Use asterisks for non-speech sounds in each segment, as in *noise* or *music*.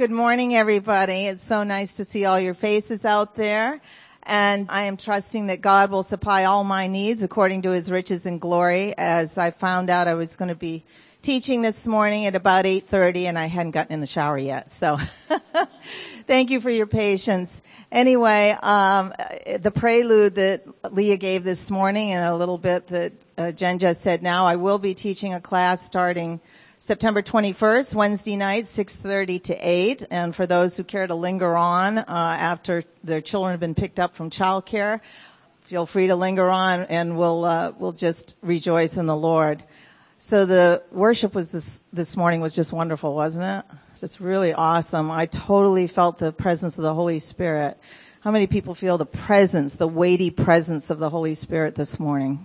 Good morning, everybody. It's so nice to see all your faces out there. And I am trusting that God will supply all my needs according to his riches and glory. As I found out I was going to be teaching this morning at about 8.30 and I hadn't gotten in the shower yet. So *laughs* thank you for your patience. Anyway, um, the prelude that Leah gave this morning and a little bit that uh, Jen just said now, I will be teaching a class starting September 21st, Wednesday night, 6.30 to 8. And for those who care to linger on uh, after their children have been picked up from childcare, feel free to linger on and we'll, uh, we'll just rejoice in the Lord. So the worship was this, this morning was just wonderful, wasn't it? Just really awesome. I totally felt the presence of the Holy Spirit. How many people feel the presence, the weighty presence of the Holy Spirit this morning?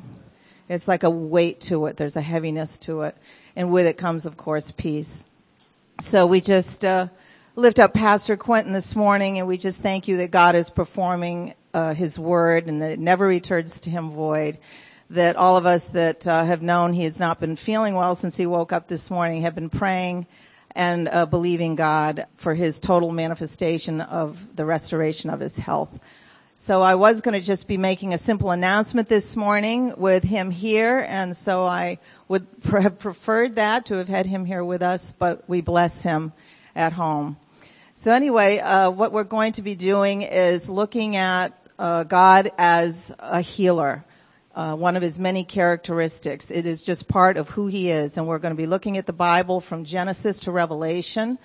It's like a weight to it. There's a heaviness to it. And with it comes, of course, peace. So we just, uh, lift up Pastor Quentin this morning and we just thank you that God is performing, uh, His word and that it never returns to Him void. That all of us that uh, have known he has not been feeling well since he woke up this morning have been praying and uh, believing God for his total manifestation of the restoration of his health. So I was going to just be making a simple announcement this morning with him here, and so I would *laughs* have preferred that to have had him here with us, but we bless him at home. So anyway, uh, what we're going to be doing is looking at uh, God as a healer. Uh, one of his many characteristics. It is just part of who he is, and we're going to be looking at the Bible from Genesis to Revelation.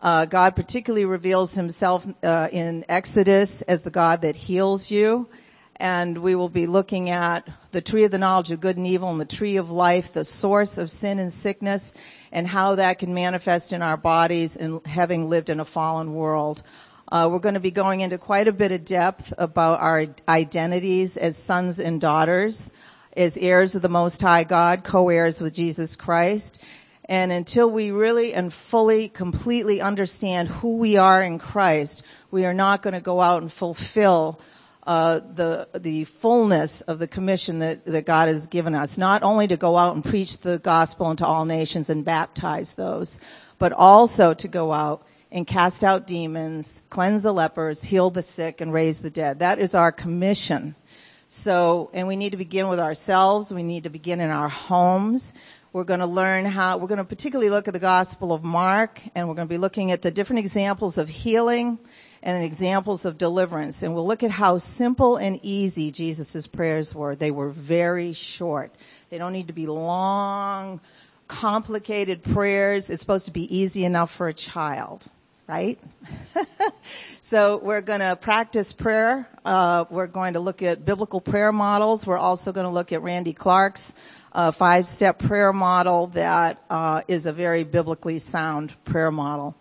Uh, God particularly reveals himself uh, in Exodus as the God that heals you. And we will be looking at the tree of the knowledge of good and evil and the tree of life, the source of sin and sickness, and how that can manifest in our bodies and having lived in a fallen world. Uh, we're going to be going into quite a bit of depth about our identities as sons and daughters, as heirs of the Most High God, co-heirs with Jesus Christ. And until we really and fully, completely understand who we are in Christ, we are not going to go out and fulfill uh, the the fullness of the commission that that God has given us. Not only to go out and preach the gospel into all nations and baptize those, but also to go out and cast out demons, cleanse the lepers, heal the sick, and raise the dead. That is our commission. So, and we need to begin with ourselves. We need to begin in our homes. We're going to learn how, we're going to particularly look at the Gospel of Mark, and we're going to be looking at the different examples of healing and examples of deliverance. And we'll look at how simple and easy Jesus' prayers were. They were very short. They don't need to be long, complicated prayers. It's supposed to be easy enough for a child, right? *laughs* so we're going to practice prayer. Uh, we're going to look at biblical prayer models. We're also going to look at Randy Clark's a five-step prayer model that uh, is a very biblically sound prayer model.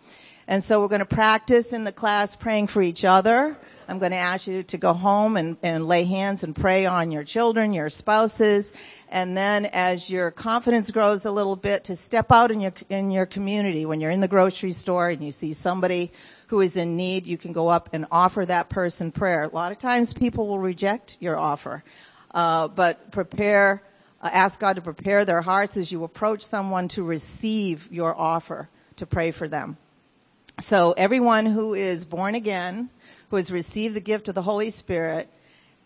And so we're going to practice in the class praying for each other. I'm going to ask you to go home and, and lay hands and pray on your children, your spouses, and then as your confidence grows a little bit to step out in your in your community when you're in the grocery store and you see somebody who is in need you can go up and offer that person prayer a lot of times people will reject your offer uh, but prepare Uh, ask God to prepare their hearts as you approach someone to receive your offer to pray for them. So everyone who is born again, who has received the gift of the Holy Spirit,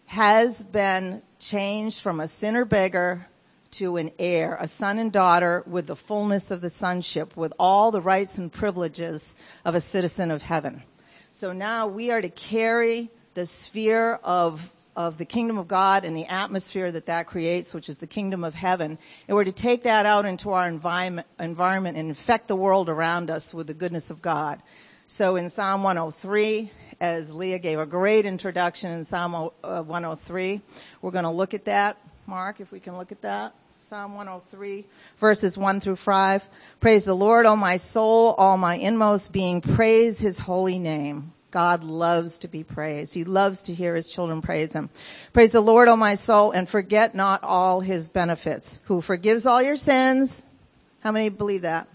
has been changed from a sinner beggar to an heir, a son and daughter with the fullness of the sonship, with all the rights and privileges of a citizen of heaven. So now we are to carry the sphere of of the kingdom of God and the atmosphere that that creates, which is the kingdom of heaven, and we're to take that out into our environment, environment and infect the world around us with the goodness of God. So in Psalm 103, as Leah gave a great introduction in Psalm uh, 103, we're going to look at that. Mark, if we can look at that. Psalm 103, verses 1 through 5. Praise the Lord, O my soul, all my inmost being, praise his holy name. God loves to be praised. He loves to hear his children praise him. Praise the Lord, O my soul, and forget not all his benefits, who forgives all your sins. How many believe that?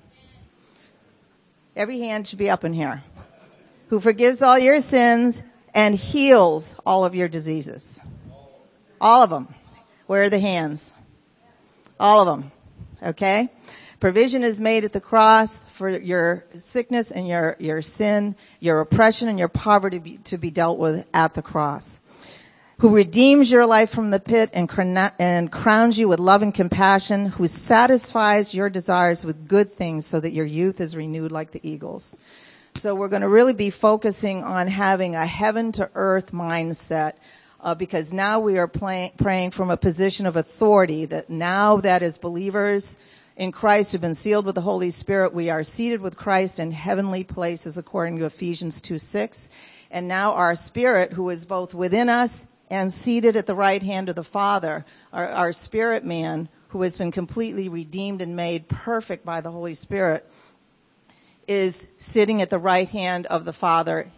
Every hand should be up in here. Who forgives all your sins and heals all of your diseases. All of them. Where are the hands? All of them. Okay? Provision is made at the cross for your sickness and your, your sin, your oppression and your poverty to be, to be dealt with at the cross. Who redeems your life from the pit and, and crowns you with love and compassion, who satisfies your desires with good things so that your youth is renewed like the eagles. So we're going to really be focusing on having a heaven to earth mindset uh, because now we are play, praying from a position of authority that now that as believers in Christ who've been sealed with the Holy Spirit, we are seated with Christ in heavenly places according to Ephesians 2 6. And now our spirit who is both within us and seated at the right hand of the Father, our, our spirit man who has been completely redeemed and made perfect by the Holy Spirit is sitting at the right hand of the Father,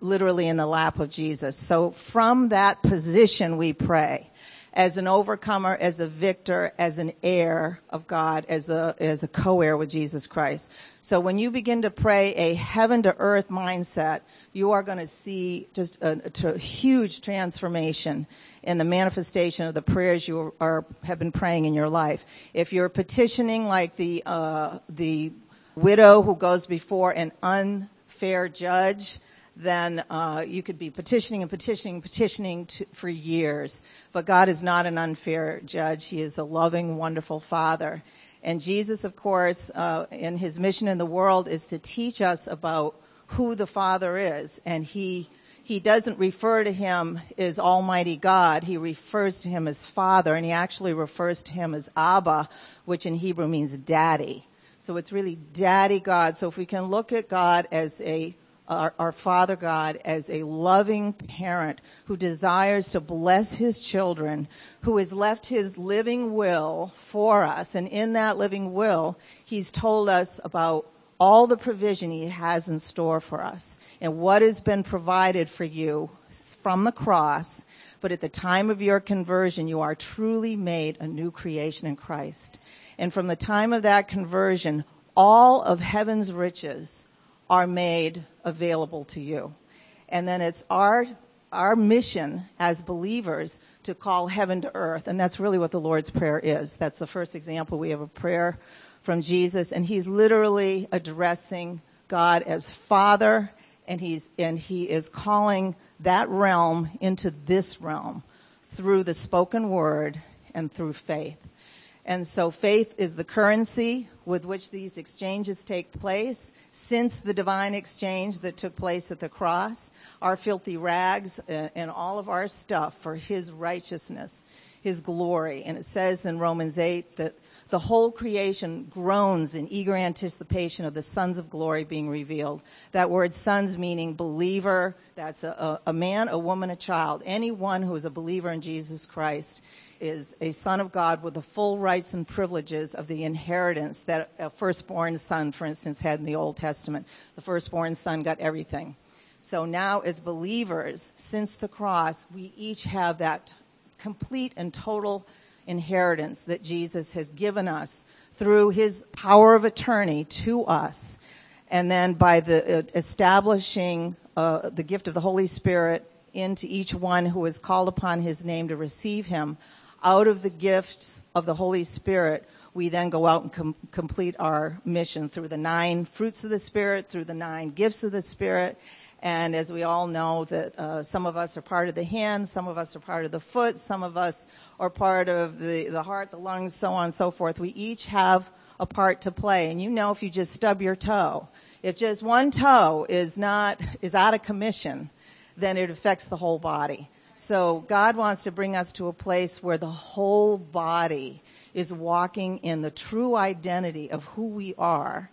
literally in the lap of Jesus. So from that position we pray as an overcomer, as a victor, as an heir of God, as a, as a co-heir with Jesus Christ. So when you begin to pray a heaven to earth mindset, you are going to see just a, a, huge transformation in the manifestation of the prayers you are, have been praying in your life. If you're petitioning like the, uh, the widow who goes before an unfair judge, then uh, you could be petitioning and petitioning and petitioning to, for years. But God is not an unfair judge. He is a loving, wonderful Father. And Jesus, of course, uh, in his mission in the world is to teach us about who the Father is. And he he doesn't refer to him as Almighty God. He refers to him as Father, and he actually refers to him as Abba, which in Hebrew means daddy. So it's really daddy God. So if we can look at God as a our, our, Father God as a loving parent who desires to bless his children, who has left his living will for us. And in that living will, he's told us about all the provision he has in store for us and what has been provided for you from the cross. But at the time of your conversion, you are truly made a new creation in Christ. And from the time of that conversion, all of heaven's riches are made available to you. And then it's our, our mission as believers to call heaven to earth. And that's really what the Lord's Prayer is. That's the first example. We have a prayer from Jesus and he's literally addressing God as Father and he's, and he is calling that realm into this realm through the spoken word and through faith. And so faith is the currency with which these exchanges take place. Since the divine exchange that took place at the cross, our filthy rags uh, and all of our stuff for his righteousness, his glory. And it says in Romans 8 that the whole creation groans in eager anticipation of the sons of glory being revealed. That word sons meaning believer, that's a, a, man, a woman, a child. Anyone who is a believer in Jesus Christ is a son of God with the full rights and privileges of the inheritance that a firstborn son, for instance, had in the Old Testament. The firstborn son got everything. So now as believers, since the cross, we each have that complete and total inheritance that Jesus has given us through his power of attorney to us. And then by the uh, establishing uh, the gift of the Holy Spirit into each one who is called upon his name to receive him, out of the gifts of the Holy Spirit, we then go out and com- complete our mission through the nine fruits of the Spirit, through the nine gifts of the Spirit. And as we all know that uh, some of us are part of the hands, some of us are part of the foot, some of us are part of the, the heart, the lungs, so on and so forth. We each have a part to play. And you know if you just stub your toe, if just one toe is not, is out of commission, then it affects the whole body. So God wants to bring us to a place where the whole body is walking in the true identity of who we are,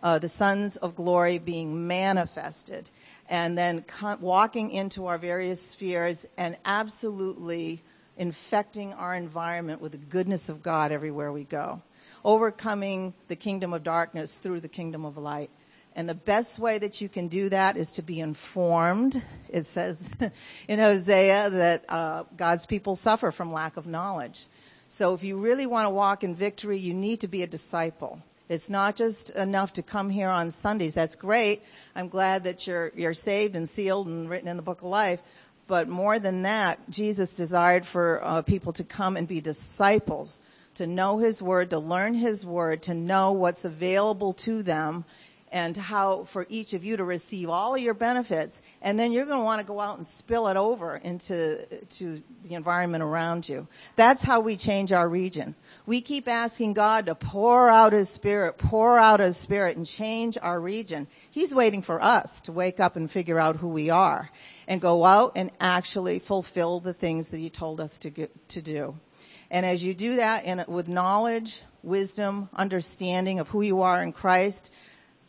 uh, the sons of glory being manifested, and then walking into our various spheres and absolutely infecting our environment with the goodness of God everywhere we go, overcoming the kingdom of darkness through the kingdom of light. And the best way that you can do that is to be informed. It says *laughs* in Hosea that uh, God's people suffer from lack of knowledge. So if you really want to walk in victory, you need to be a disciple. It's not just enough to come here on Sundays. That's great. I'm glad that you're you're saved and sealed and written in the book of life. But more than that, Jesus desired for uh, people to come and be disciples to know His Word, to learn His Word, to know what's available to them, and how for each of you to receive all of your benefits, and then you're going to want to go out and spill it over into to the environment around you. That's how we change our region. We keep asking God to pour out His Spirit, pour out His Spirit, and change our region. He's waiting for us to wake up and figure out who we are, and go out and actually fulfill the things that He told us to get, to do. And as you do that in, with knowledge, wisdom, understanding of who you are in Christ,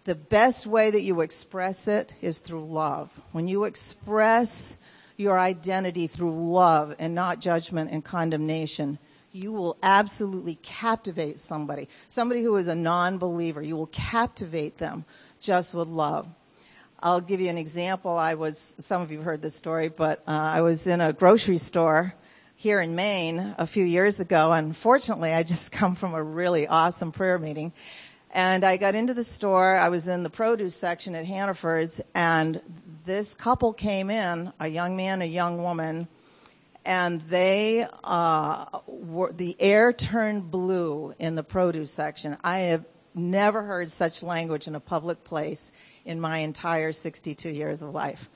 the best way that you express it is through love. When you express your identity through love and not judgment and condemnation, you will absolutely captivate somebody. Somebody who is a non-believer, you will captivate them just with love. I'll give you an example. I was, some of you have heard this story, but uh, I was in a grocery store here in Maine a few years ago. Unfortunately, I just *laughs* come from a really awesome prayer meeting. And I got into the store. I was in the produce section at Hannaford's, and this couple came in, a young man, a young woman, and they uh, were the air turned blue in the produce section. I have never heard such language in a public place in my entire 62 years of life.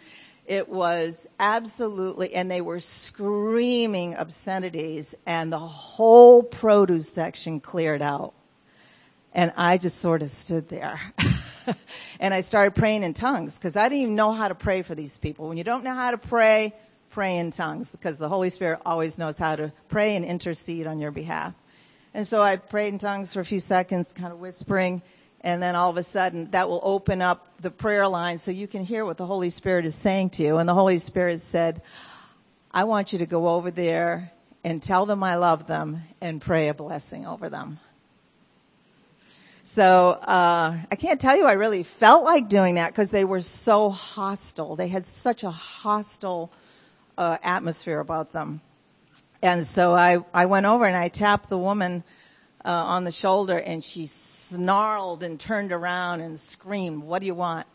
It was absolutely, and they were screaming obscenities, and the whole produce section cleared out. And I just sort of stood there. *laughs* and I started praying in tongues because I didn't even know how to pray for these people. When you don't know how to pray, pray in tongues because the Holy Spirit always knows how to pray and intercede on your behalf. And so I prayed in tongues for a few seconds, kind of whispering, and then all of a sudden that will open up the prayer line so you can hear what the Holy Spirit is saying to you. And the Holy Spirit said, I want you to go over there and tell them I love them and pray a blessing over them. So uh, I can't tell you I really felt like doing that because they were so hostile. They had such a hostile uh, atmosphere about them. And so I I went over and I tapped the woman uh, on the shoulder and she snarled and turned around and screamed, "What do you want?"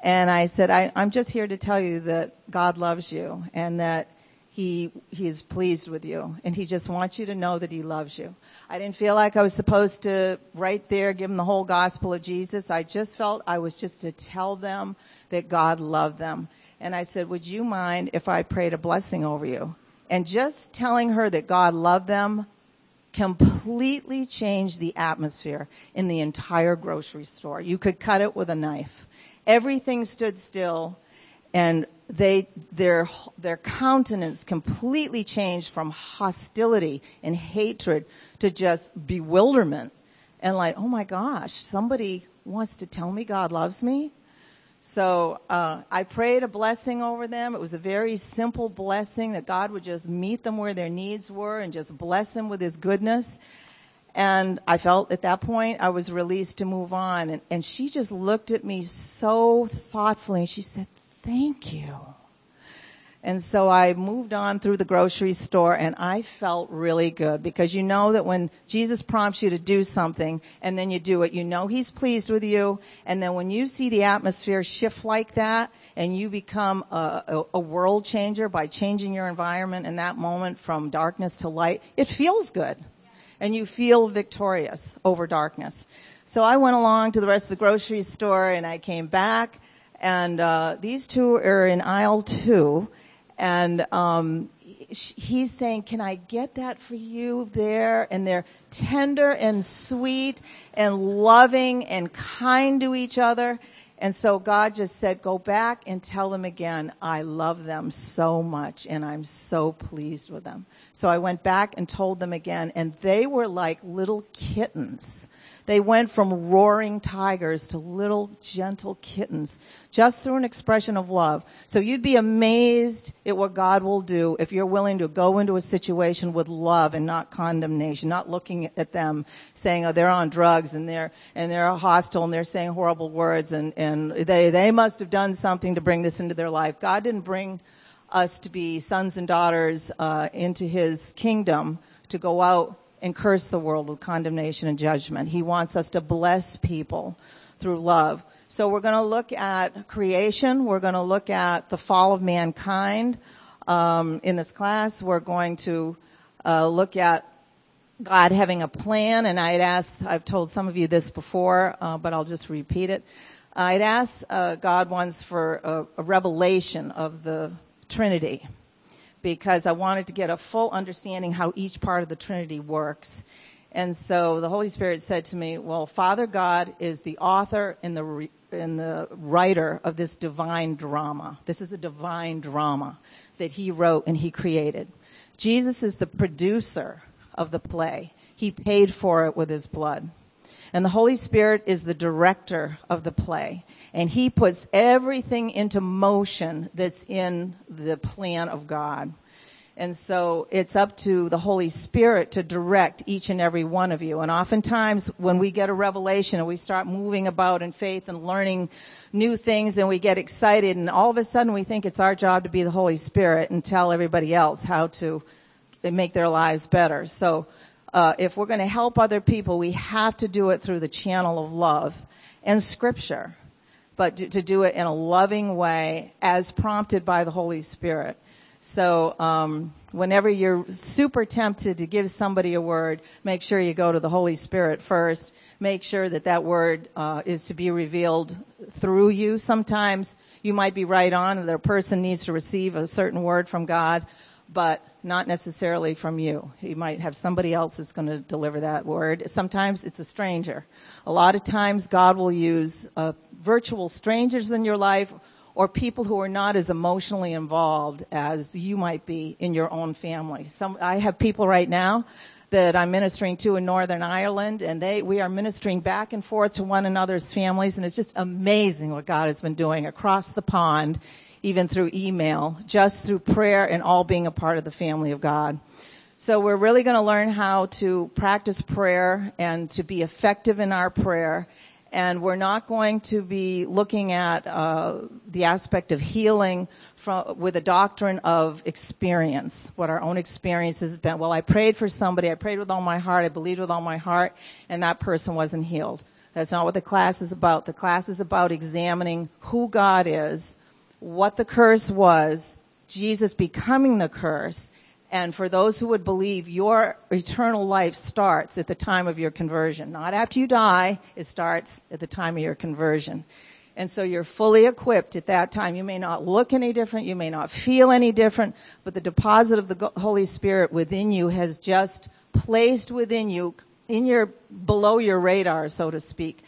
And I said, I, I'm just here to tell you that God loves you and that he he is pleased with you and he just wants you to know that he loves you. I didn't feel like I was supposed to right there give them the whole gospel of Jesus. I just felt I was just to tell them that God loved them. And I said, "Would you mind if I prayed a blessing over you?" And just telling her that God loved them completely changed the atmosphere in the entire grocery store. You could cut it with a knife. Everything stood still and they their their countenance completely changed from hostility and hatred to just bewilderment. And like oh my gosh somebody wants to tell me god loves me? So uh, i prayed a blessing over them. It was a very simple blessing that god would just meet them where their needs were and just bless them with his goodness. And I felt at that point I was released to move on. And, and she just looked at me so thoughtfully and she said, thank you. And so I moved on through the grocery store and I felt really good because you know that when Jesus prompts you to do something and then you do it, you know He's pleased with you. And then when you see the atmosphere shift like that and you become a, a, a world changer by changing your environment in that moment from darkness to light, it feels good. And you feel victorious over darkness. So I went along to the rest of the grocery store and I came back and uh, these two are in aisle two, and um, he's saying, "Can I get that for you there?" And they're tender and sweet and loving and kind to each other. And so God just said, go back and tell them again, I love them so much and I'm so pleased with them. So I went back and told them again and they were like little kittens they went from roaring tigers to little gentle kittens just through an expression of love. So you'd be amazed at what God will do if you're willing to go into a situation with love and not condemnation, not looking at them saying, oh, they're on drugs and they're, and they're hostile and they're saying horrible words and, and they, they must have done something to bring this into their life. God didn't bring us to be sons and daughters, uh, into his kingdom to go out and curse the world with condemnation and judgment. He wants us to bless people through love. So we're going to look at creation. We're going to look at the fall of mankind. Um, in this class, we're going to uh, look at God having a plan, and I had asked, I've told some of you this before, uh, but I'll just repeat it. I'd asked uh, God once for a, a revelation of the Trinity because I wanted to get a full understanding how each part of the Trinity works. And so the Holy Spirit said to me, well, Father God is the author and the, re- and the writer of this divine drama. This is a divine drama that he wrote and he created. Jesus is the producer of the play. He paid for it with his blood. And the Holy Spirit is the director of the play. And He puts everything into motion that's in the plan of God. And so it's up to the Holy Spirit to direct each and every one of you. And oftentimes when we get a revelation and we start moving about in faith and learning new things and we get excited and all of a sudden we think it's our job to be the Holy Spirit and tell everybody else how to make their lives better. So uh, if we're going to help other people, we have to do it through the channel of love and scripture, but to, to do it in a loving way as prompted by the Holy Spirit. So um, whenever you're super tempted to give somebody a word, make sure you go to the Holy Spirit first. Make sure that that word uh, is to be revealed through you. Sometimes you might be right on, and the person needs to receive a certain word from God, but not necessarily from you. You might have somebody else that's going to deliver that word. Sometimes it's a stranger. A lot of times God will use uh, virtual strangers in your life or people who are not as emotionally involved as you might be in your own family. Some, I have people right now that I'm ministering to in Northern Ireland and they, we are ministering back and forth to one another's families and it's just amazing what God has been doing across the pond even through email, just through prayer and all being a part of the family of God. So we're really going to learn how to practice prayer and to be effective in our prayer. And we're not going to be looking at uh, the aspect of healing from, with a doctrine of experience, what our own experience has been. Well, I prayed for somebody, I prayed with all my heart, I believed with all my heart, and that person wasn't healed. That's not what the class is about. The class is about examining who God is, what the curse was, Jesus becoming the curse, and for those who would believe, your eternal life starts at the time of your conversion. Not after you die, it starts at the time of your conversion. And so you're fully equipped at that time. You may not look any different, you may not feel any different, but the deposit of the Holy Spirit within you has just placed within you, in your, below your radar, so to speak,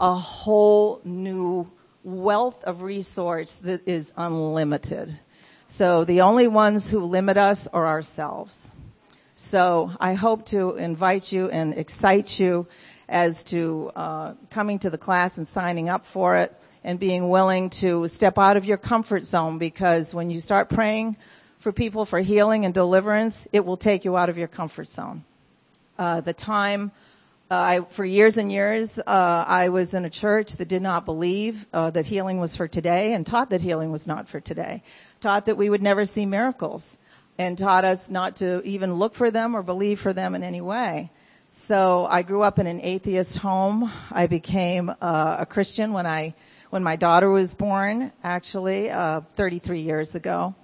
a whole new wealth of resource that is unlimited. So the only ones who limit us are ourselves. So I hope to invite you and excite you as to uh, coming to the class and signing up for it and being willing to step out of your comfort zone because when you start praying for people for healing and deliverance, it will take you out of your comfort zone. Uh, the time I, for years and years, uh, I was in a church that did not believe uh, that healing was for today and taught that healing was not for today. Taught that we would never see miracles and taught us not to even look for them or believe for them in any way. So I grew up in an atheist home. I became uh, a Christian when I when my daughter was born, actually, uh, 33 years ago.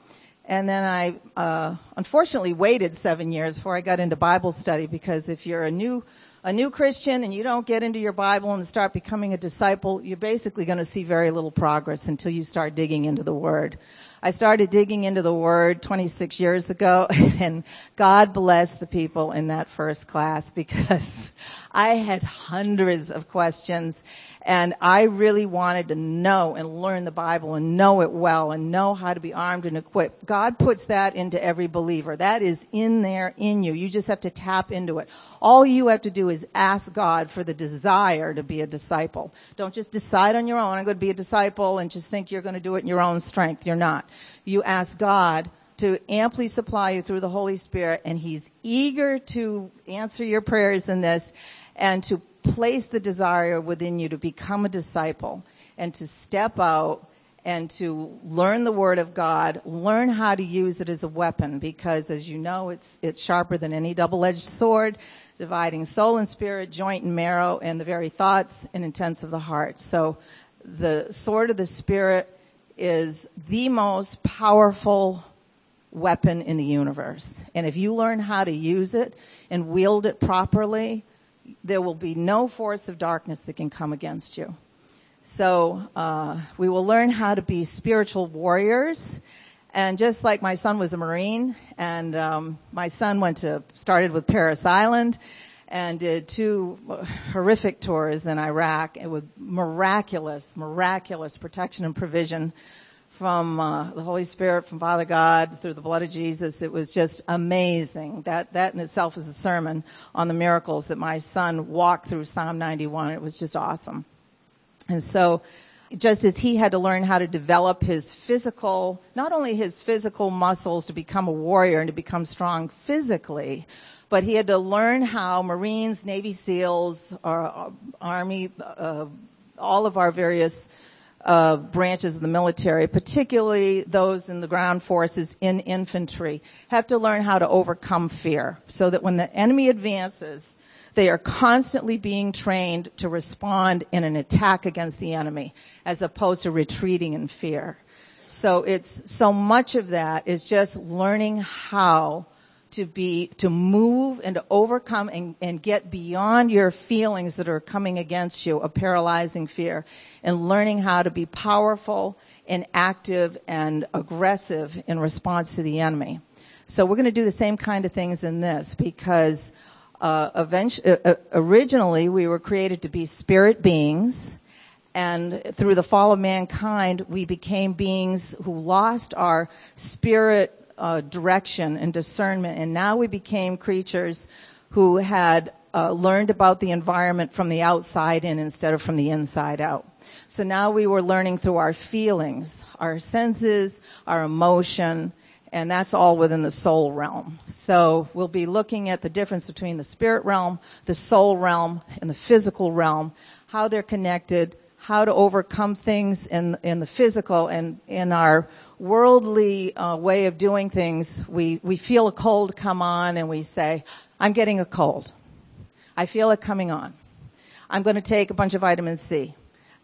And then I uh, unfortunately waited seven years before I got into Bible study because if you're a new a new Christian and you don't get into your Bible and start becoming a disciple, you're basically going to see very little progress until you start digging into the Word. I started digging into the Word 26 years ago *laughs* and God bless the people in that first class because *laughs* I had hundreds of questions and I really wanted to know and learn the Bible and know it well and know how to be armed and equipped. God puts that into every believer. That is in there in you. You just have to tap into it. All you have to do is ask God for the desire to be a disciple. Don't just decide on your own, I'm going to be a disciple and just think you're going to do it in your own strength. You're not. You ask God to amply supply you through the Holy Spirit and He's eager to answer your prayers in this and to place the desire within you to become a disciple and to step out and to learn the word of God, learn how to use it as a weapon because as you know, it's, it's sharper than any double-edged sword, dividing soul and spirit, joint and marrow, and the very thoughts and intents of the heart. So the sword of the spirit is the most powerful weapon in the universe. And if you learn how to use it and wield it properly, there will be no force of darkness that can come against you. So uh, we will learn how to be spiritual warriors. And just like my son was a Marine, and um, my son went to started with Parris Island, and did two horrific tours in Iraq with miraculous, miraculous protection and provision from uh, the Holy Spirit, from Father God, through the blood of Jesus. It was just amazing. That that in itself is a sermon on the miracles that my son walked through Psalm 91. It was just awesome. And so, just as he had to learn how to develop his physical, not only his physical muscles to become a warrior and to become strong physically, but he had to learn how Marines, Navy SEALs, our uh, Army, uh, all of our various uh, branches of the military, particularly those in the ground forces in infantry, have to learn how to overcome fear so that when the enemy advances, they are constantly being trained to respond in an attack against the enemy as opposed to retreating in fear. So it's so much of that is just learning how to be, to move and to overcome and, and get beyond your feelings that are coming against you, a paralyzing fear, and learning how to be powerful and active and aggressive in response to the enemy. So we're going to do the same kind of things in this because uh, eventually, uh, uh, originally we were created to be spirit beings and through the fall of mankind, we became beings who lost our spirit uh, direction and discernment. And now we became creatures who had uh, learned about the environment from the outside in instead of from the inside out. So now we were learning through our feelings, our senses, our emotion, and that's all within the soul realm. So we'll be looking at the difference between the spirit realm, the soul realm, and the physical realm, how they're connected, how to overcome things in in the physical and in our worldly uh, way of doing things, we, we feel a cold come on and we say, I'm getting a cold. I feel it coming on. I'm going to take a bunch of vitamin C.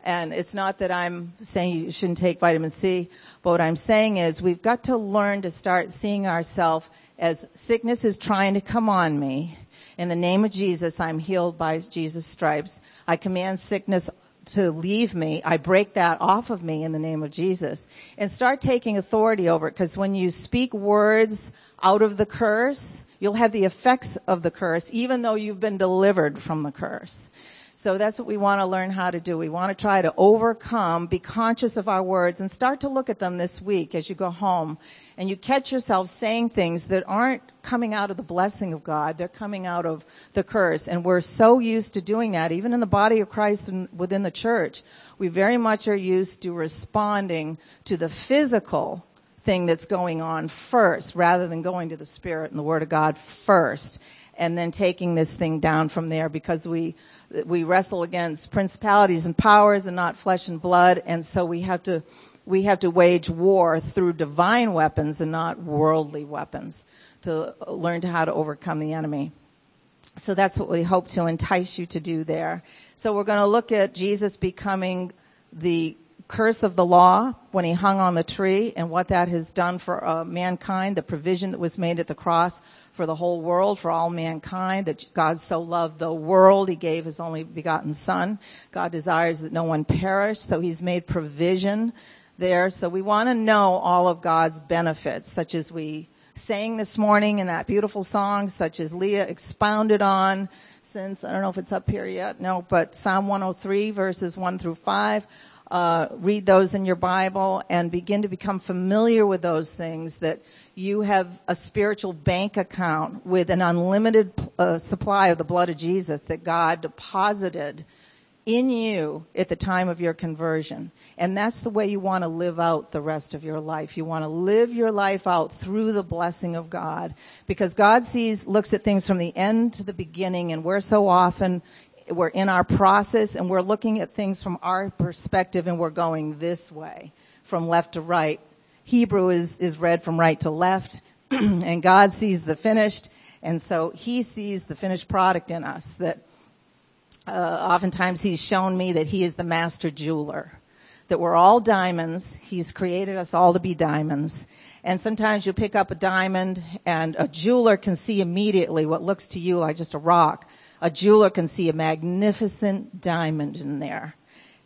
And it's not that I'm saying you shouldn't take vitamin C, but what I'm saying is we've got to learn to start seeing ourselves as sickness is trying to come on me. In the name of Jesus, I'm healed by Jesus' stripes. I command sickness to leave me, I break that off of me in the name of Jesus and start taking authority over it because when you speak words out of the curse, you'll have the effects of the curse even though you've been delivered from the curse. So that's what we want to learn how to do. We want to try to overcome, be conscious of our words and start to look at them this week as you go home and you catch yourself saying things that aren't coming out of the blessing of God, they're coming out of the curse. And we're so used to doing that, even in the body of Christ and within the church. We very much are used to responding to the physical thing that's going on first rather than going to the Spirit and the Word of God first and then taking this thing down from there because we we wrestle against principalities and powers and not flesh and blood and so we have to we have to wage war through divine weapons and not worldly weapons to learn how to overcome the enemy. So that's what we hope to entice you to do there. So we're going to look at Jesus becoming the curse of the law when he hung on the tree and what that has done for uh, mankind, the provision that was made at the cross for the whole world, for all mankind, that God so loved the world, he gave his only begotten son. God desires that no one perish, so he's made provision there. So we want to know all of God's benefits, such as we sang this morning in that beautiful song, such as Leah expounded on since, I don't know if it's up here yet, no, but Psalm 103 verses 1 through 5. Uh, read those in your Bible and begin to become familiar with those things that you have a spiritual bank account with an unlimited uh, supply of the blood of Jesus that God deposited in you at the time of your conversion. And that's the way you want to live out the rest of your life. You want to live your life out through the blessing of God. Because God sees, looks at things from the end to the beginning and we're so often, we're in our process and we're looking at things from our perspective and we're going this way, from left to right. Hebrew is, is read from right to left *clears throat* and God sees the finished and so He sees the finished product in us that uh, oftentimes he's shown me that he is the master jeweler. that we're all diamonds. He's created us all to be diamonds. And sometimes you pick up a diamond and a jeweler can see immediately what looks to you like just a rock. A jeweler can see a magnificent diamond in there.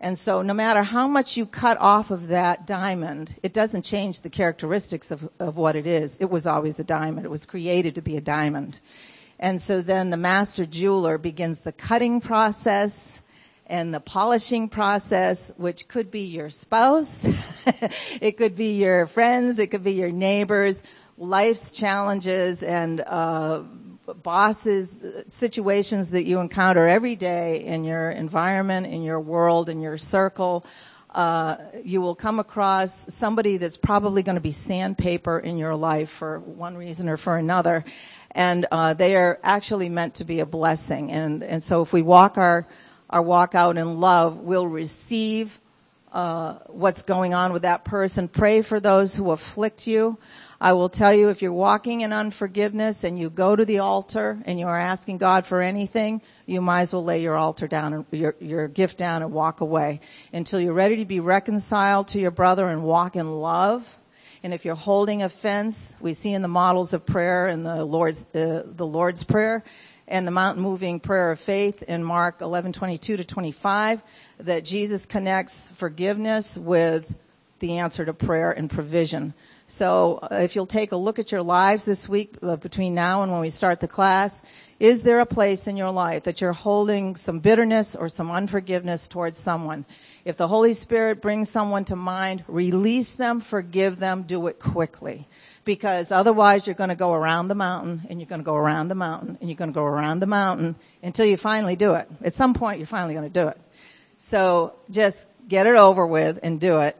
And so no matter how much you cut off of that diamond, it doesn't change the characteristics of, of what it is. It was always a diamond. It was created to be a diamond. And so then the master jeweler begins the cutting process and the polishing process, which could be your spouse, *laughs* it could be your friends, it could be your neighbors, life's challenges and uh, bosses, situations that you encounter every day in your environment, in your world, in your circle. Uh, you will come across somebody that's probably going to be sandpaper in your life for one reason or for another, and uh, they are actually meant to be a blessing. And and so if we walk our our walk out in love, we'll receive uh, what's going on with that person. Pray for those who afflict you. I will tell you if you're walking in unforgiveness and you go to the altar and you are asking God for anything, you might as well lay your altar down and your, your gift down and walk away until you're ready to be reconciled to your brother and walk in love. And if you're holding offense, we see in the models of prayer in the Lord's uh, the Lord's prayer and the mountain moving prayer of faith in Mark 11:22 to 25 that Jesus connects forgiveness with the answer to prayer and provision. So uh, if you'll take a look at your lives this week uh, between now and when we start the class, is there a place in your life that you're holding some bitterness or some unforgiveness towards someone? If the Holy Spirit brings someone to mind, release them, forgive them, do it quickly. Because otherwise you're going to go around the mountain and you're going to go around the mountain and you're going to go around the mountain until you finally do it. At some point you're finally going to do it. So just get it over with and do it.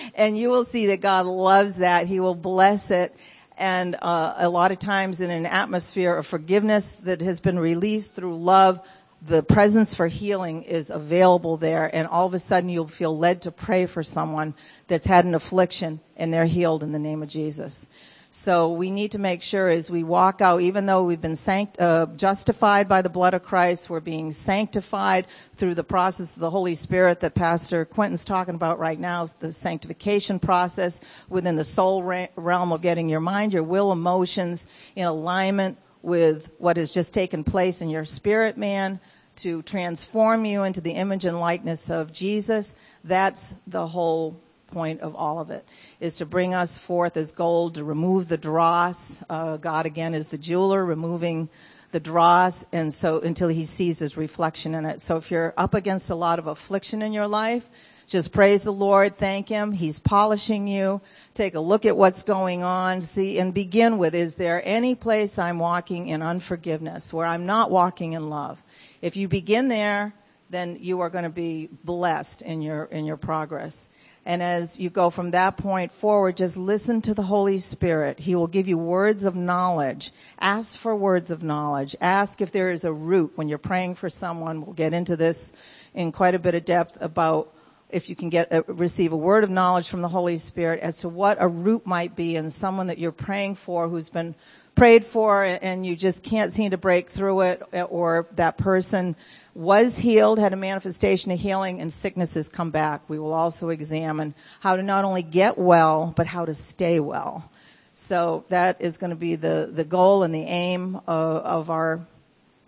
*laughs* and you will see that God loves that. He will bless it. And uh, a lot of times in an atmosphere of forgiveness that has been released through love, the presence for healing is available there and all of a sudden you'll feel led to pray for someone that's had an affliction and they're healed in the name of Jesus. So we need to make sure as we walk out, even though we've been sanct- uh, justified by the blood of Christ, we're being sanctified through the process of the Holy Spirit that Pastor Quentin's talking about right now, the sanctification process within the soul realm of getting your mind, your will, emotions in alignment with what has just taken place in your spirit man to transform you into the image and likeness of Jesus. That's the whole point of all of it is to bring us forth as gold, to remove the dross. Uh, God again is the jeweler, removing the dross, and so until He sees His reflection in it. So if you're up against a lot of affliction in your life, just praise the Lord, thank Him. He's polishing you. Take a look at what's going on, see, and begin with, is there any place I'm walking in unforgiveness where I'm not walking in love? If you begin there, then you are going to be blessed in your, in your progress. And as you go from that point forward, just listen to the Holy Spirit. He will give you words of knowledge. Ask for words of knowledge. Ask if there is a root when you're praying for someone. We'll get into this in quite a bit of depth about if you can get a, receive a word of knowledge from the Holy Spirit as to what a root might be in someone that you're praying for who's been prayed for and you just can't seem to break through it or that person was healed, had a manifestation of healing, and sickness has come back. We will also examine how to not only get well, but how to stay well. So that is going to be the, the goal and the aim of, of our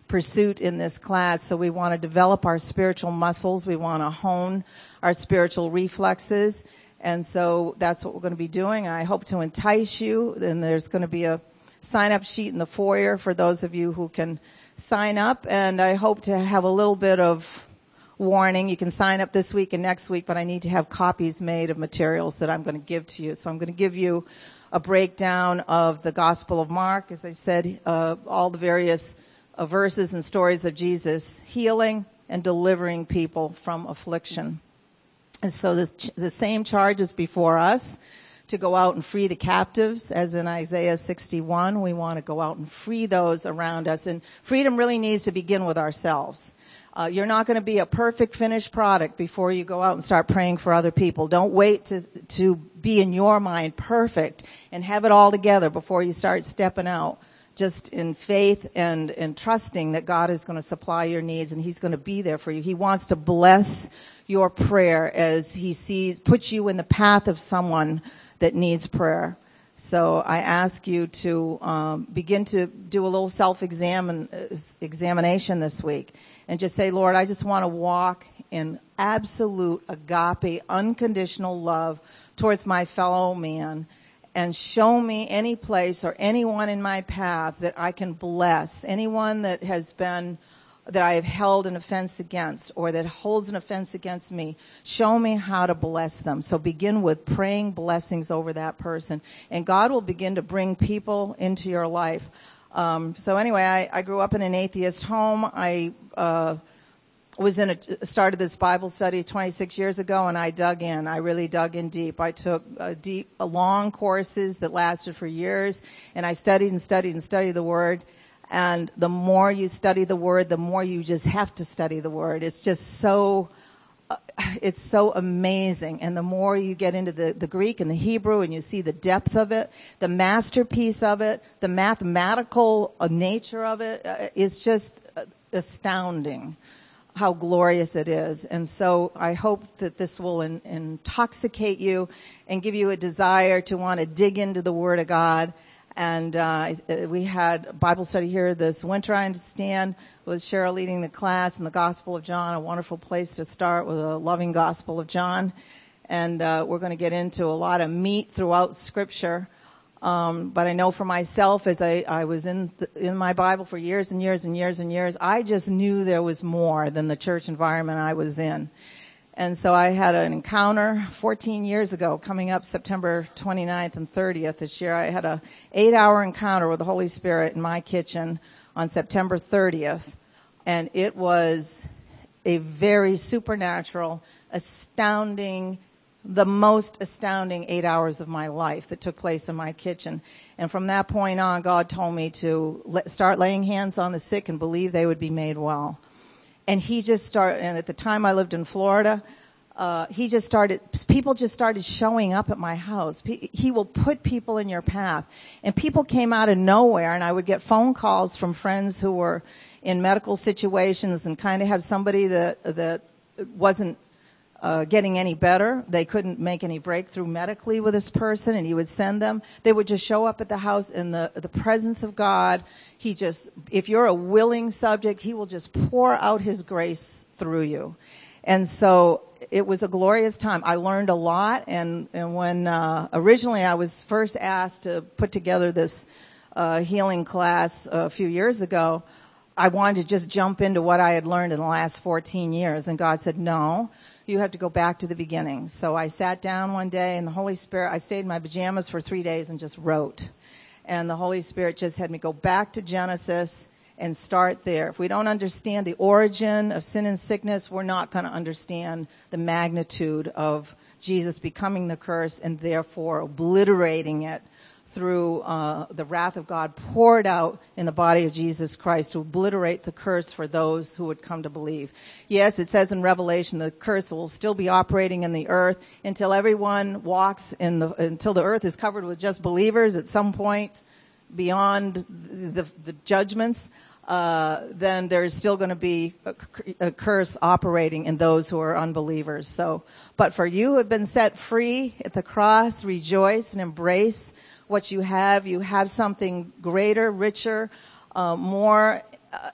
pursuit in this class. So we want to develop our spiritual muscles. We want to hone our spiritual reflexes. And so that's what we're going to be doing. I hope to entice you. And there's going to be a sign up sheet in the foyer for those of you who can sign up and I hope to have a little bit of warning. You can sign up this week and next week, but I need to have copies made of materials that I'm going to give to you. So I'm going to give you a breakdown of the Gospel of Mark, as I said, uh, all the various uh, verses and stories of Jesus healing and delivering people from affliction. And so this, the same charge is before us to go out and free the captives, as in Isaiah 61. We want to go out and free those around us. And freedom really needs to begin with ourselves. Uh, you're not going to be a perfect finished product before you go out and start praying for other people. Don't wait to to be in your mind perfect and have it all together before you start stepping out. Just in faith and and trusting that God is going to supply your needs and He's going to be there for you. He wants to bless your prayer as he sees, puts you in the path of someone that needs prayer. So I ask you to um, begin to do a little self-examine examination this week, and just say, Lord, I just want to walk in absolute agape, unconditional love towards my fellow man, and show me any place or anyone in my path that I can bless, anyone that has been that I have held an offense against or that holds an offense against me, show me how to bless them. So begin with praying blessings over that person and God will begin to bring people into your life. Um, so anyway, I, I grew up in an atheist home. I, uh, was in a started this Bible study 26 years ago, and I dug in. I really dug in deep. I took uh, deep, uh, long courses that lasted for years, and I studied and studied and studied the Word. And the more you study the word, the more you just have to study the word. It's just so, uh, it's so amazing. And the more you get into the, the Greek and the Hebrew and you see the depth of it, the masterpiece of it, the mathematical uh, nature of it, uh, it's just astounding how glorious it is. And so I hope that this will in, intoxicate you and give you a desire to want to dig into the Word of God and uh, we had Bible study here this winter, I understand, with Cheryl leading the class in the Gospel of John, a wonderful place to start with a loving Gospel of John. And uh, we're going to get into a lot of meat throughout Scripture. Um, but I know for myself, as I, I was in the, in my Bible for years and years and years and years, I just knew there was more than the church environment I was in. And so I had an encounter 14 years ago, coming up September 29th and 30th this year. I had a eight hour encounter with the Holy Spirit in my kitchen on September 30th. And it was a very supernatural, astounding, the most astounding eight hours of my life that took place in my kitchen. And from that point on, God told me to start laying hands on the sick and believe they would be made well and he just started, and at the time I lived in Florida, uh, he just started, people just started showing up at my house. He will put people in your path. And people came out of nowhere and I would get phone calls from friends who were in medical situations and kind of have somebody that, that wasn't uh, getting any better. They couldn't make any breakthrough medically with this person, and he would send them. They would just show up at the house in the the presence of God. He just, if you're a willing subject, he will just pour out his grace through you. And so it was a glorious time. I learned a lot, and and when uh, originally I was first asked to put together this uh, healing class a few years ago. I wanted to just jump into what I had learned in the last 14 years, and God said, no, you have to go back to the beginning. So I sat down one day and the Holy Spirit, I stayed in my pajamas for three days and just wrote. And the Holy Spirit just had me go back to Genesis and start there. If we don't understand the origin of sin and sickness, we're not going to understand the magnitude of Jesus becoming the curse and therefore obliterating it through uh, the wrath of God poured out in the body of Jesus Christ to obliterate the curse for those who would come to believe. Yes, it says in Revelation the curse will still be operating in the earth until everyone walks in the until the earth is covered with just believers at some point beyond the, the judgments. Uh, then there's still going to be a, a, curse operating in those who are unbelievers. So, but for you who have been set free at the cross, rejoice and embrace what you have. You have something greater, richer, uh, more, uh,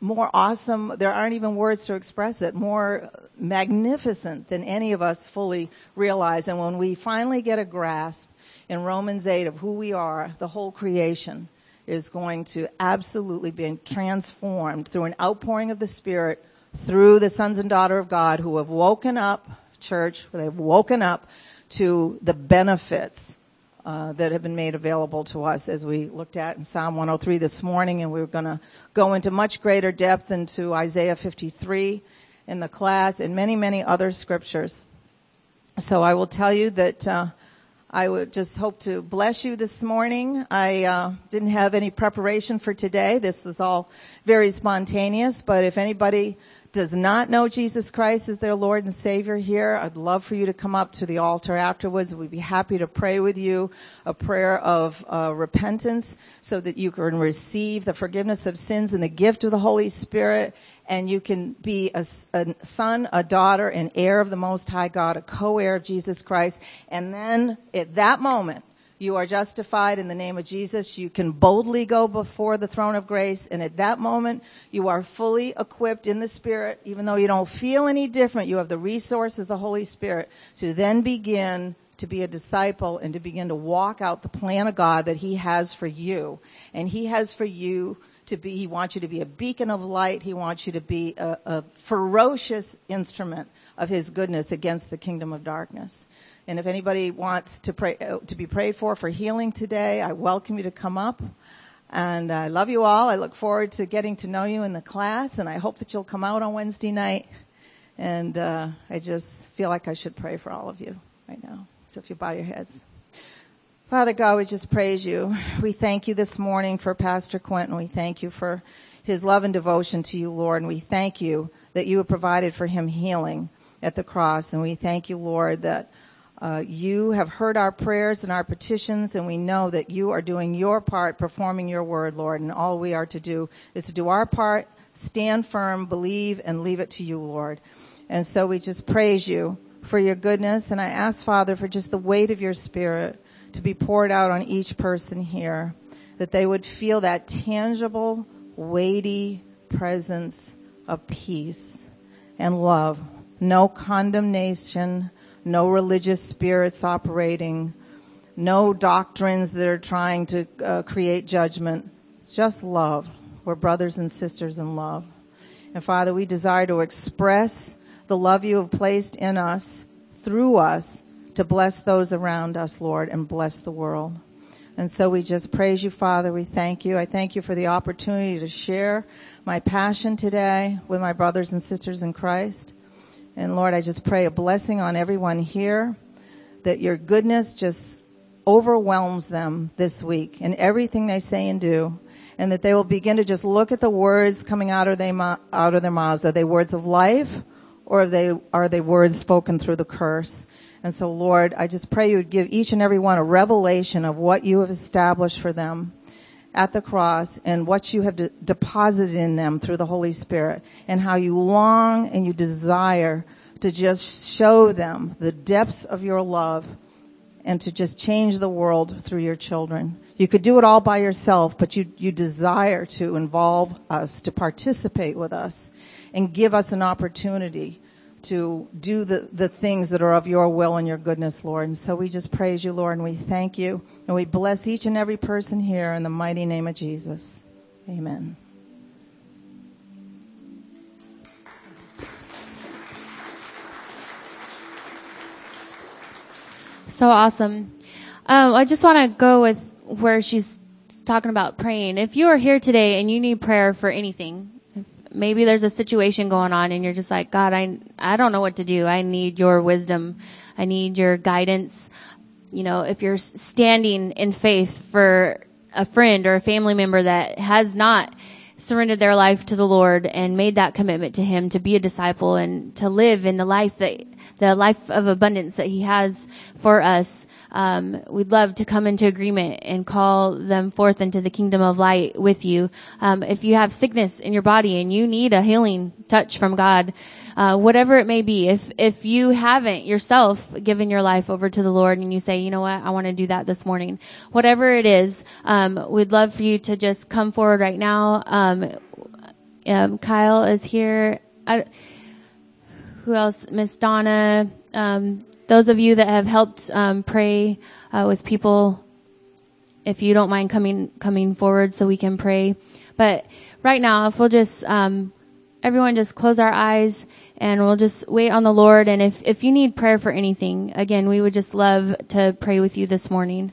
more awesome. There aren't even words to express it. More magnificent than any of us fully realize. And when we finally get a grasp in Romans 8 of who we are, the whole creation is going to absolutely be transformed through an outpouring of the Spirit through the sons and daughter of God who have woken up, church, they've woken up to the benefits uh, that have been made available to us as we looked at in Psalm 103 this morning, and we are going to go into much greater depth into Isaiah 53 in the class and many, many other scriptures. So I will tell you that uh, I would just hope to bless you this morning. I uh, didn't have any preparation for today. This is all very spontaneous, but if anybody does not know Jesus Christ as their Lord and Savior here, I'd love for you to come up to the altar afterwards. We'd be happy to pray with you a prayer of uh, repentance so that you can receive the forgiveness of sins and the gift of the Holy Spirit and you can be a, a, son, a daughter, an heir of the Most High God, a co-heir of Jesus Christ. And then at that moment, you are justified in the name of Jesus. You can boldly go before the throne of grace. And at that moment, you are fully equipped in the Spirit. Even though you don't feel any different, you have the resources of the Holy Spirit to then begin to be a disciple and to begin to walk out the plan of God that He has for you. And He has for you to be, He wants you to be a beacon of light. He wants you to be a, a ferocious instrument of His goodness against the kingdom of darkness. And if anybody wants to pray, uh, to be prayed for for healing today, I welcome you to come up. And I love you all. I look forward to getting to know you in the class, and I hope that you'll come out on Wednesday night. And uh, I just feel like I should pray for all of you right now. So if you bow your heads. Father God, we just praise you. We thank you this morning for Pastor Quentin. We thank you for his love and devotion to you, Lord. And we thank you that you have provided for him healing at the cross. And we thank you, Lord, that uh, you have heard our prayers and our petitions, and we know that you are doing your part, performing your word, Lord. And all we are to do is to do our part, stand firm, believe, and leave it to you, Lord. And so we just praise you for your goodness. And I ask, Father, for just the weight of your spirit to be poured out on each person here, that they would feel that tangible, weighty presence of peace and love. No condemnation, no religious spirits operating, no doctrines that are trying to uh, create judgment. It's just love. We're brothers and sisters in love. And Father, we desire to express the love you have placed in us through us to bless those around us, Lord, and bless the world. And so we just praise you, Father. We thank you. I thank you for the opportunity to share my passion today with my brothers and sisters in Christ. And Lord, I just pray a blessing on everyone here that your goodness just overwhelms them this week in everything they say and do. And that they will begin to just look at the words coming out of, they, out of their mouths. Are they words of life or are they, are they words spoken through the curse? And so Lord, I just pray you would give each and every one a revelation of what you have established for them at the cross and what you have de- deposited in them through the Holy Spirit and how you long and you desire to just show them the depths of your love and to just change the world through your children. You could do it all by yourself, but you, you desire to involve us, to participate with us and give us an opportunity to do the, the things that are of your will and your goodness, Lord. And so we just praise you, Lord, and we thank you. And we bless each and every person here in the mighty name of Jesus. Amen. So awesome. Um, I just want to go with where she's talking about praying. If you are here today and you need prayer for anything, maybe there's a situation going on and you're just like, God, I, I don't know what to do. I need your wisdom. I need your guidance. You know, if you're standing in faith for a friend or a family member that has not surrendered their life to the Lord and made that commitment to Him to be a disciple and to live in the life that, the life of abundance that He has for us, um, we'd love to come into agreement and call them forth into the kingdom of light with you. Um, if you have sickness in your body and you need a healing touch from God, uh, whatever it may be, if if you haven't yourself given your life over to the Lord and you say, you know what, I want to do that this morning, whatever it is, um, we'd love for you to just come forward right now. Um, um, Kyle is here. I, who else? Miss Donna. Um, those of you that have helped um, pray uh, with people, if you don't mind coming coming forward so we can pray. But right now, if we'll just um, everyone just close our eyes and we'll just wait on the Lord. And if if you need prayer for anything, again, we would just love to pray with you this morning.